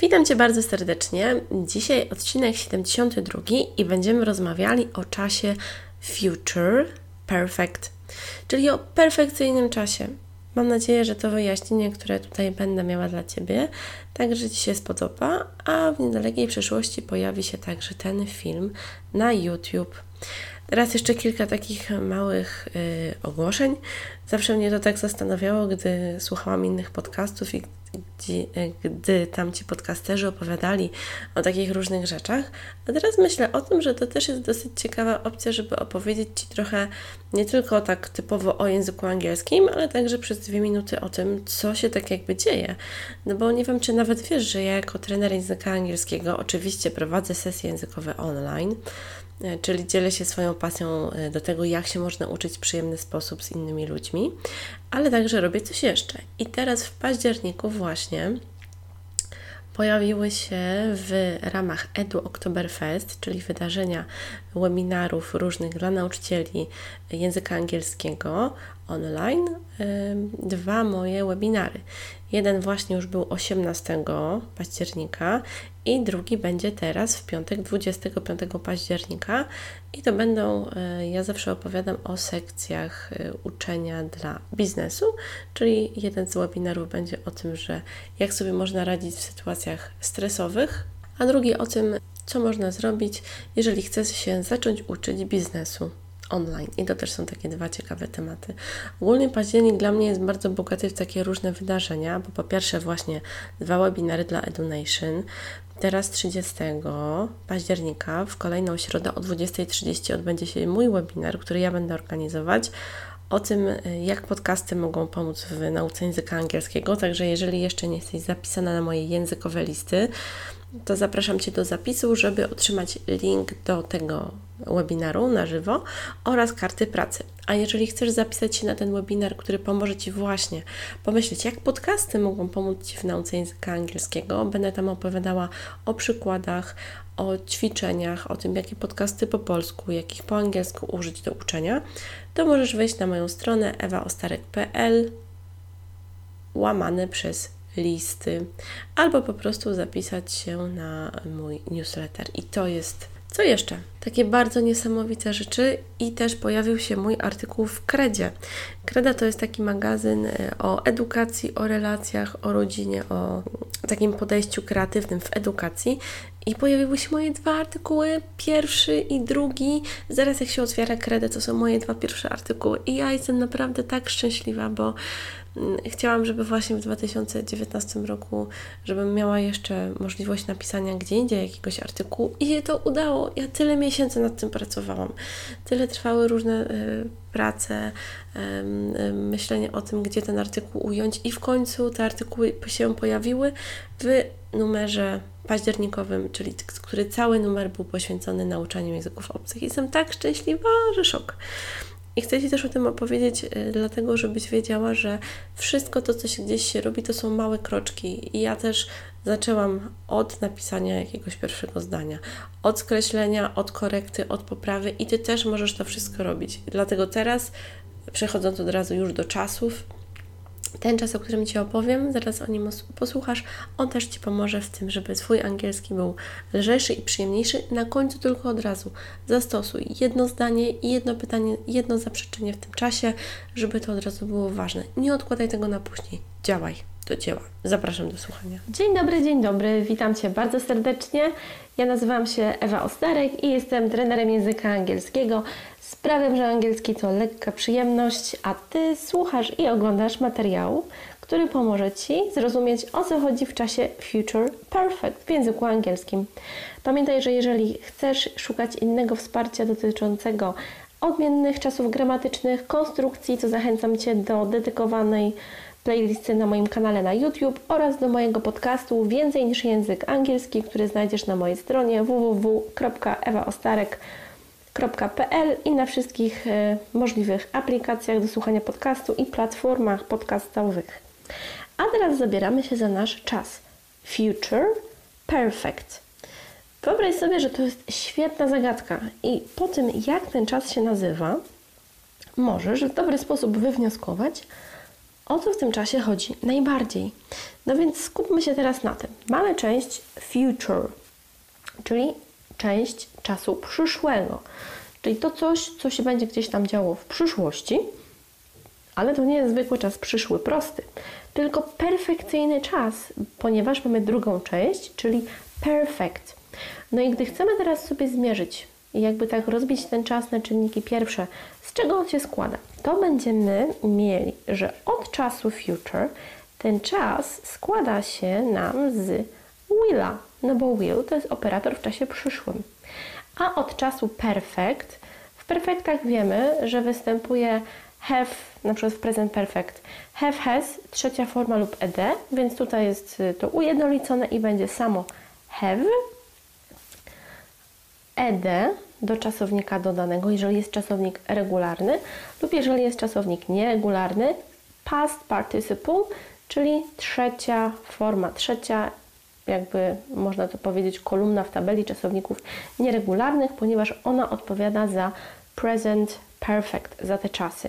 Witam Cię bardzo serdecznie. Dzisiaj odcinek 72 i będziemy rozmawiali o czasie future perfect, czyli o perfekcyjnym czasie. Mam nadzieję, że to wyjaśnienie, które tutaj będę miała dla Ciebie, także Ci się spodoba, a w niedalekiej przyszłości pojawi się także ten film na YouTube. Teraz jeszcze kilka takich małych y, ogłoszeń. Zawsze mnie to tak zastanawiało, gdy słuchałam innych podcastów i gdzie, gdy tamci podcasterzy opowiadali o takich różnych rzeczach. A teraz myślę o tym, że to też jest dosyć ciekawa opcja, żeby opowiedzieć Ci trochę nie tylko tak typowo o języku angielskim, ale także przez dwie minuty o tym, co się tak jakby dzieje. No bo nie wiem, czy nawet wiesz, że ja jako trener języka angielskiego oczywiście prowadzę sesje językowe online. E, czyli dzielę się swoją pasją e, do tego, jak się można uczyć w przyjemny sposób z innymi ludźmi, ale także robię coś jeszcze. I teraz w październiku właśnie pojawiły się w ramach Edu Oktoberfest, czyli wydarzenia webinarów różnych dla nauczycieli języka angielskiego online, dwa moje webinary. Jeden właśnie już był 18 października i drugi będzie teraz w piątek 25 października i to będą, e, ja zawsze opowiadam o sekcjach e, uczenia dla biznesu, czyli jeden z webinarów będzie o tym, że jak sobie można radzić w sytuacjach stresowych, a drugi o tym, co można zrobić, jeżeli chce się zacząć uczyć biznesu online. I to też są takie dwa ciekawe tematy. Ogólnie październik dla mnie jest bardzo bogaty w takie różne wydarzenia, bo po pierwsze właśnie dwa webinary dla EduNation. Teraz 30 października w kolejną środę o 20.30 odbędzie się mój webinar, który ja będę organizować o tym, jak podcasty mogą pomóc w nauce języka angielskiego. Także jeżeli jeszcze nie jesteś zapisana na moje językowe listy, to zapraszam Cię do zapisu, żeby otrzymać link do tego webinaru na żywo oraz karty pracy. A jeżeli chcesz zapisać się na ten webinar, który pomoże Ci właśnie pomyśleć, jak podcasty mogą pomóc Ci w nauce języka angielskiego, będę tam opowiadała o przykładach, o ćwiczeniach, o tym, jakie podcasty po polsku, jakich po angielsku użyć do uczenia, to możesz wejść na moją stronę ewaostarek.pl łamane przez listy, albo po prostu zapisać się na mój newsletter. I to jest co jeszcze? Takie bardzo niesamowite rzeczy i też pojawił się mój artykuł w Kredzie. Kreda to jest taki magazyn e, o edukacji, o relacjach, o rodzinie, o takim podejściu kreatywnym w edukacji. I pojawiły się moje dwa artykuły, pierwszy i drugi. Zaraz jak się otwiera kredę, to są moje dwa pierwsze artykuły. I ja jestem naprawdę tak szczęśliwa, bo Mm, chciałam, żeby właśnie w 2019 roku, żebym miała jeszcze możliwość napisania gdzie indziej jakiegoś artykułu i się to udało. Ja tyle miesięcy nad tym pracowałam. Tyle trwały różne y, prace, y, myślenie o tym, gdzie ten artykuł ująć i w końcu te artykuły się pojawiły w numerze październikowym, czyli który cały numer był poświęcony nauczaniu języków obcych. Jestem tak szczęśliwa, że szok. I chcę Ci też o tym opowiedzieć, y, dlatego żebyś wiedziała, że wszystko to, co się gdzieś się robi, to są małe kroczki. I ja też zaczęłam od napisania jakiegoś pierwszego zdania, od skreślenia, od korekty, od poprawy, i Ty też możesz to wszystko robić. Dlatego teraz, przechodząc od razu już do czasów, ten czas, o którym Ci opowiem, zaraz o nim posłuchasz, on też Ci pomoże w tym, żeby Twój angielski był lżejszy i przyjemniejszy. Na końcu tylko od razu zastosuj jedno zdanie i jedno pytanie, jedno zaprzeczenie w tym czasie, żeby to od razu było ważne. Nie odkładaj tego na później. Działaj do dzieła. Zapraszam do słuchania. Dzień dobry, dzień dobry. Witam Cię bardzo serdecznie. Ja nazywam się Ewa Ostarek i jestem trenerem języka angielskiego. Sprawiam, że angielski to lekka przyjemność, a Ty słuchasz i oglądasz materiał, który pomoże Ci zrozumieć o co chodzi w czasie future perfect w języku angielskim. Pamiętaj, że jeżeli chcesz szukać innego wsparcia dotyczącego odmiennych czasów gramatycznych, konstrukcji, to zachęcam Cię do dedykowanej playlisty na moim kanale na YouTube oraz do mojego podcastu Więcej niż język angielski, który znajdziesz na mojej stronie www.ewaostarek.pl i na wszystkich e, możliwych aplikacjach do słuchania podcastu i platformach podcastowych. A teraz zabieramy się za nasz czas. Future Perfect. Wyobraź sobie, że to jest świetna zagadka i po tym, jak ten czas się nazywa, możesz w dobry sposób wywnioskować, o co w tym czasie chodzi najbardziej. No więc skupmy się teraz na tym. Mamy część future, czyli część czasu przyszłego, czyli to coś, co się będzie gdzieś tam działo w przyszłości, ale to nie jest zwykły czas przyszły, prosty, tylko perfekcyjny czas, ponieważ mamy drugą część, czyli perfect. No i gdy chcemy teraz sobie zmierzyć i jakby tak rozbić ten czas na czynniki pierwsze, z czego on się składa, to będziemy mieli, że od czasu future ten czas składa się nam z willa, no bo will to jest operator w czasie przyszłym. A od czasu perfect, w perfektach wiemy, że występuje have, na przykład w present perfect, have, has, trzecia forma lub ed, więc tutaj jest to ujednolicone i będzie samo have, ed do czasownika dodanego, jeżeli jest czasownik regularny lub jeżeli jest czasownik nieregularny, past participle, czyli trzecia forma, trzecia jakby można to powiedzieć kolumna w tabeli czasowników nieregularnych, ponieważ ona odpowiada za present perfect, za te czasy.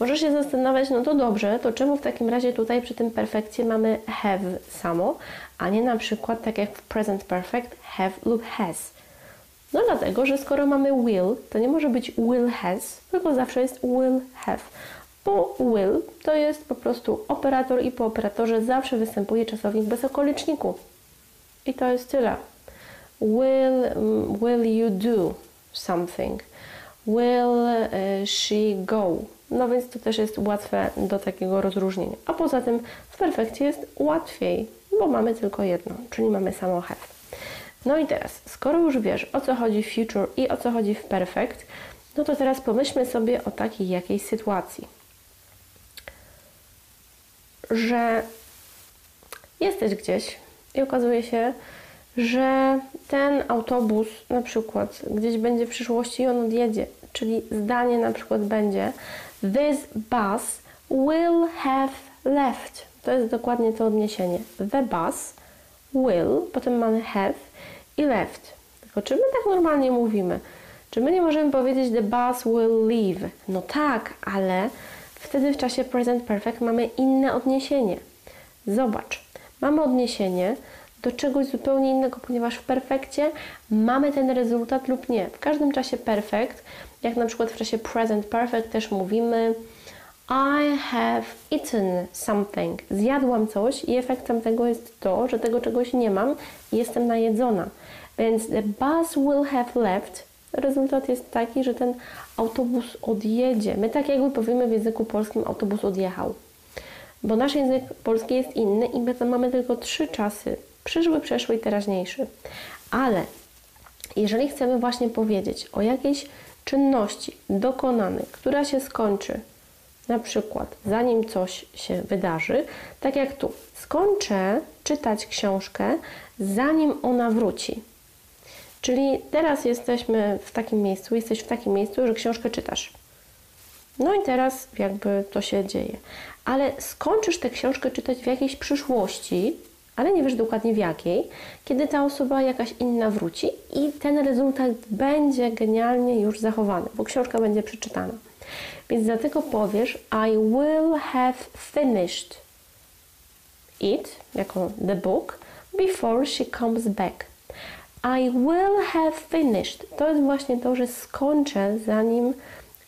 Możesz się zastanawiać, no to dobrze, to czemu w takim razie tutaj przy tym perfekcie mamy have samo, a nie na przykład tak jak w present perfect have lub has. No dlatego, że skoro mamy will, to nie może być will has, tylko zawsze jest will have. Bo will to jest po prostu operator i po operatorze zawsze występuje czasownik bez okoliczniku. I to jest tyle. Will, mm, will you do something? Will e, she go? No więc to też jest łatwe do takiego rozróżnienia. A poza tym w perfekcie jest łatwiej, bo mamy tylko jedno, czyli mamy samo have. No i teraz, skoro już wiesz o co chodzi w future i o co chodzi w perfect, no to teraz pomyślmy sobie o takiej jakiejś sytuacji, że jesteś gdzieś i okazuje się, że ten autobus na przykład gdzieś będzie w przyszłości i on odjedzie, czyli zdanie na przykład będzie This bus will have left. To jest dokładnie to odniesienie. The bus will, potem mamy have i left. Tylko czy my tak normalnie mówimy? Czy my nie możemy powiedzieć the bus will leave? No tak, ale wtedy w czasie present perfect mamy inne odniesienie. Zobacz, mamy odniesienie do czegoś zupełnie innego, ponieważ w perfekcie mamy ten rezultat lub nie. W każdym czasie perfect, jak na przykład w czasie present perfect też mówimy I have eaten something. Zjadłam coś i efektem tego jest to, że tego czegoś nie mam i jestem najedzona. Więc the bus will have left. Rezultat jest taki, że ten autobus odjedzie. My tak jakby powiemy w języku polskim autobus odjechał. Bo nasz język polski jest inny i my tam mamy tylko trzy czasy. Przyszły, przeszły i teraźniejszy. Ale jeżeli chcemy właśnie powiedzieć o jakiejś czynności dokonanej, która się skończy, na przykład zanim coś się wydarzy, tak jak tu, skończę czytać książkę, zanim ona wróci. Czyli teraz jesteśmy w takim miejscu, jesteś w takim miejscu, że książkę czytasz. No i teraz jakby to się dzieje. Ale skończysz tę książkę czytać w jakiejś przyszłości, ale nie wiesz dokładnie w jakiej, kiedy ta osoba jakaś inna wróci i ten rezultat będzie genialnie już zachowany, bo książka będzie przeczytana. Więc dlatego powiesz I will have finished it, jako the book, before she comes back. I will have finished. To jest właśnie to, że skończę, zanim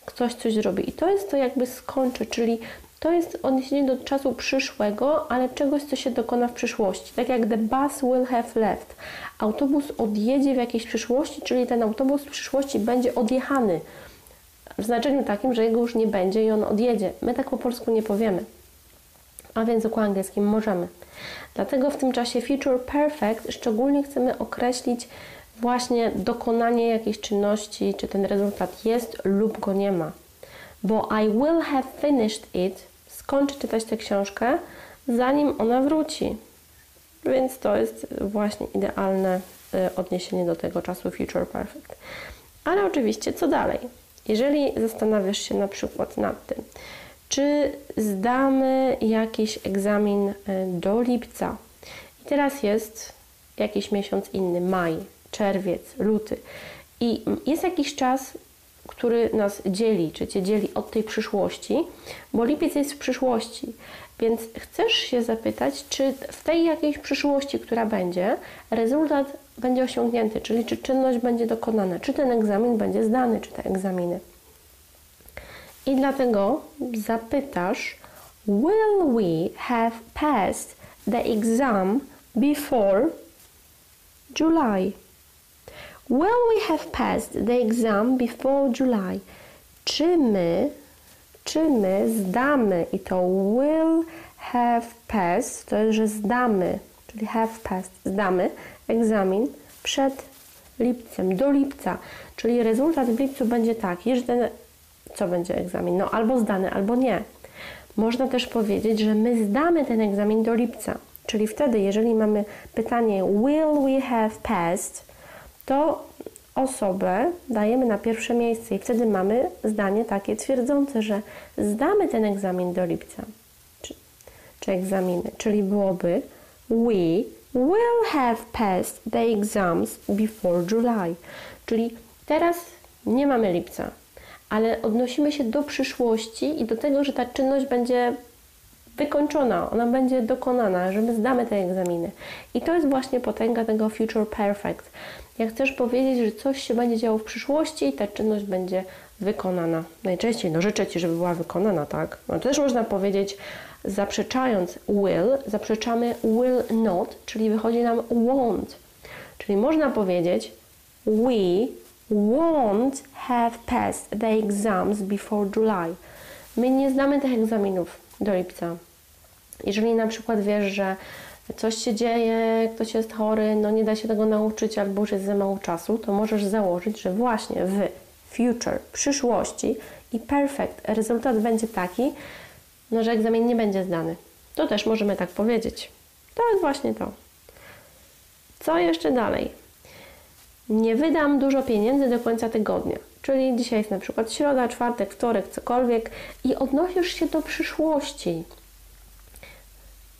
ktoś coś zrobi. I to jest to jakby skończę, czyli to jest odniesienie do czasu przyszłego, ale czegoś, co się dokona w przyszłości. Tak jak the bus will have left. Autobus odjedzie w jakiejś przyszłości, czyli ten autobus w przyszłości będzie odjechany. W znaczeniu takim, że jego już nie będzie i on odjedzie. My tak po polsku nie powiemy. A w języku angielskim możemy. Dlatego w tym czasie future perfect szczególnie chcemy określić właśnie dokonanie jakiejś czynności, czy ten rezultat jest lub go nie ma. Bo I will have finished it skończy czytać tę książkę, zanim ona wróci. Więc to jest właśnie idealne y, odniesienie do tego czasu future perfect. Ale oczywiście, co dalej? Jeżeli zastanawiasz się na przykład nad tym, czy zdamy jakiś egzamin y, do lipca? I teraz jest jakiś miesiąc inny, maj, czerwiec, luty. I jest jakiś czas, który nas dzieli, czy Cię dzieli od tej przyszłości, bo lipiec jest w przyszłości, więc chcesz się zapytać, czy w tej jakiejś przyszłości, która będzie, rezultat będzie osiągnięty, czyli czy czynność będzie dokonana, czy ten egzamin będzie zdany, czy te egzaminy. I dlatego zapytasz, will we have passed the exam before July? Will we have passed the exam before July? Czy my, czy my zdamy i to will have passed, to jest, że zdamy, czyli have passed, zdamy egzamin przed lipcem, do lipca, czyli rezultat w lipcu będzie taki, że ten, co będzie egzamin? No albo zdany, albo nie. Można też powiedzieć, że my zdamy ten egzamin do lipca, czyli wtedy, jeżeli mamy pytanie will we have passed, to osobę dajemy na pierwsze miejsce i wtedy mamy zdanie takie twierdzące, że zdamy ten egzamin do lipca, czy, czy egzaminy, czyli byłoby we will have passed the exams before July, czyli teraz nie mamy lipca, ale odnosimy się do przyszłości i do tego, że ta czynność będzie wykończona, ona będzie dokonana, że my zdamy te egzaminy. I to jest właśnie potęga tego future perfect. Jak chcesz powiedzieć, że coś się będzie działo w przyszłości i ta czynność będzie wykonana. Najczęściej, no życzę Ci, żeby była wykonana, tak? No też można powiedzieć, zaprzeczając will, zaprzeczamy will not, czyli wychodzi nam won't. Czyli można powiedzieć we won't have passed the exams before July. My nie zdamy tych egzaminów do lipca. Jeżeli na przykład wiesz, że coś się dzieje, ktoś jest chory, no nie da się tego nauczyć albo już jest za mało czasu, to możesz założyć, że właśnie w future, przyszłości i perfect rezultat będzie taki, no że egzamin nie będzie zdany. To też możemy tak powiedzieć. To jest właśnie to. Co jeszcze dalej? Nie wydam dużo pieniędzy do końca tygodnia. Czyli dzisiaj jest na przykład środa, czwartek, wtorek, cokolwiek i odnosisz się do przyszłości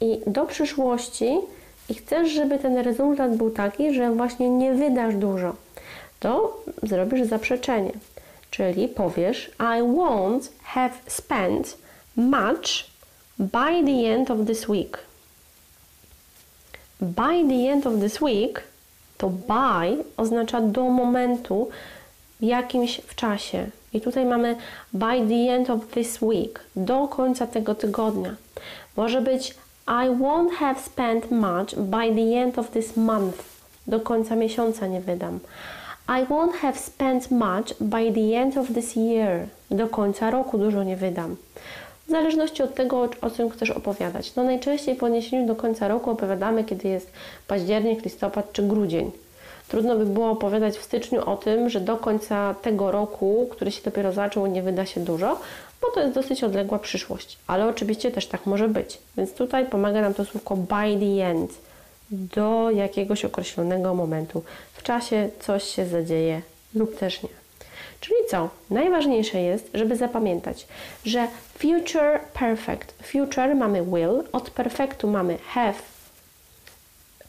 i do przyszłości i chcesz, żeby ten rezultat był taki, że właśnie nie wydasz dużo, to zrobisz zaprzeczenie. Czyli powiesz I won't have spent much by the end of this week. By the end of this week to by oznacza do momentu jakimś w czasie. I tutaj mamy by the end of this week, do końca tego tygodnia. Może być i won't have spent much by the end of this month. Do końca miesiąca nie wydam. I won't have spent much by the end of this year. Do końca roku dużo nie wydam. W zależności od tego, o czym chcesz opowiadać. No najczęściej po odniesieniu do końca roku opowiadamy, kiedy jest październik, listopad czy grudzień. Trudno by było opowiadać w styczniu o tym, że do końca tego roku, który się dopiero zaczął, nie wyda się dużo, bo to jest dosyć odległa przyszłość. Ale oczywiście też tak może być. Więc tutaj pomaga nam to słówko by the end. Do jakiegoś określonego momentu w czasie coś się zadzieje lub też nie. Czyli co? Najważniejsze jest, żeby zapamiętać, że future perfect. Future mamy will, od perfectu mamy have,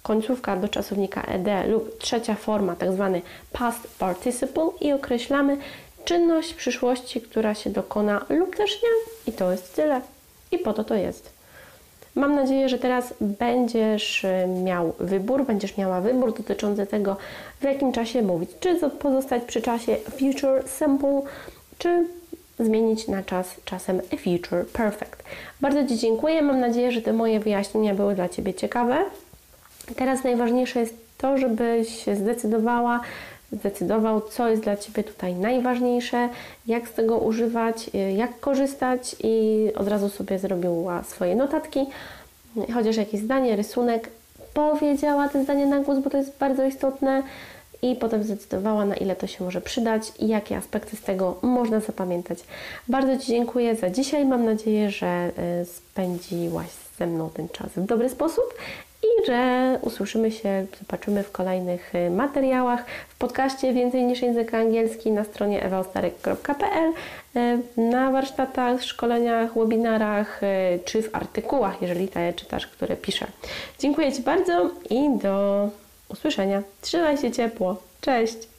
końcówka do czasownika ed lub trzecia forma, tak zwany past participle i określamy czynność przyszłości, która się dokona lub też nie. I to jest tyle. I po to to jest. Mam nadzieję, że teraz będziesz y, miał wybór, będziesz miała wybór dotyczący tego, w jakim czasie mówić. Czy pozostać przy czasie future simple, czy zmienić na czas czasem future perfect. Bardzo Ci dziękuję. Mam nadzieję, że te moje wyjaśnienia były dla Ciebie ciekawe. Teraz najważniejsze jest to, żebyś się zdecydowała, zdecydował, co jest dla Ciebie tutaj najważniejsze, jak z tego używać, y, jak korzystać i od razu sobie zrobiła swoje notatki, chociaż jakieś zdanie, rysunek, powiedziała te zdanie na głos, bo to jest bardzo istotne i potem zdecydowała, na ile to się może przydać i jakie aspekty z tego można zapamiętać. Bardzo Ci dziękuję za dzisiaj. Mam nadzieję, że y, spędziłaś ze mną ten czas w dobry sposób że usłyszymy się, zobaczymy w kolejnych y, materiałach w podcaście Więcej niż język angielski na stronie ewaostarek.pl, y, na warsztatach, szkoleniach, webinarach czy w artykułach, jeżeli te czytasz, które piszę. Dziękuję Ci bardzo i do usłyszenia. Trzymaj się ciepło. Cześć!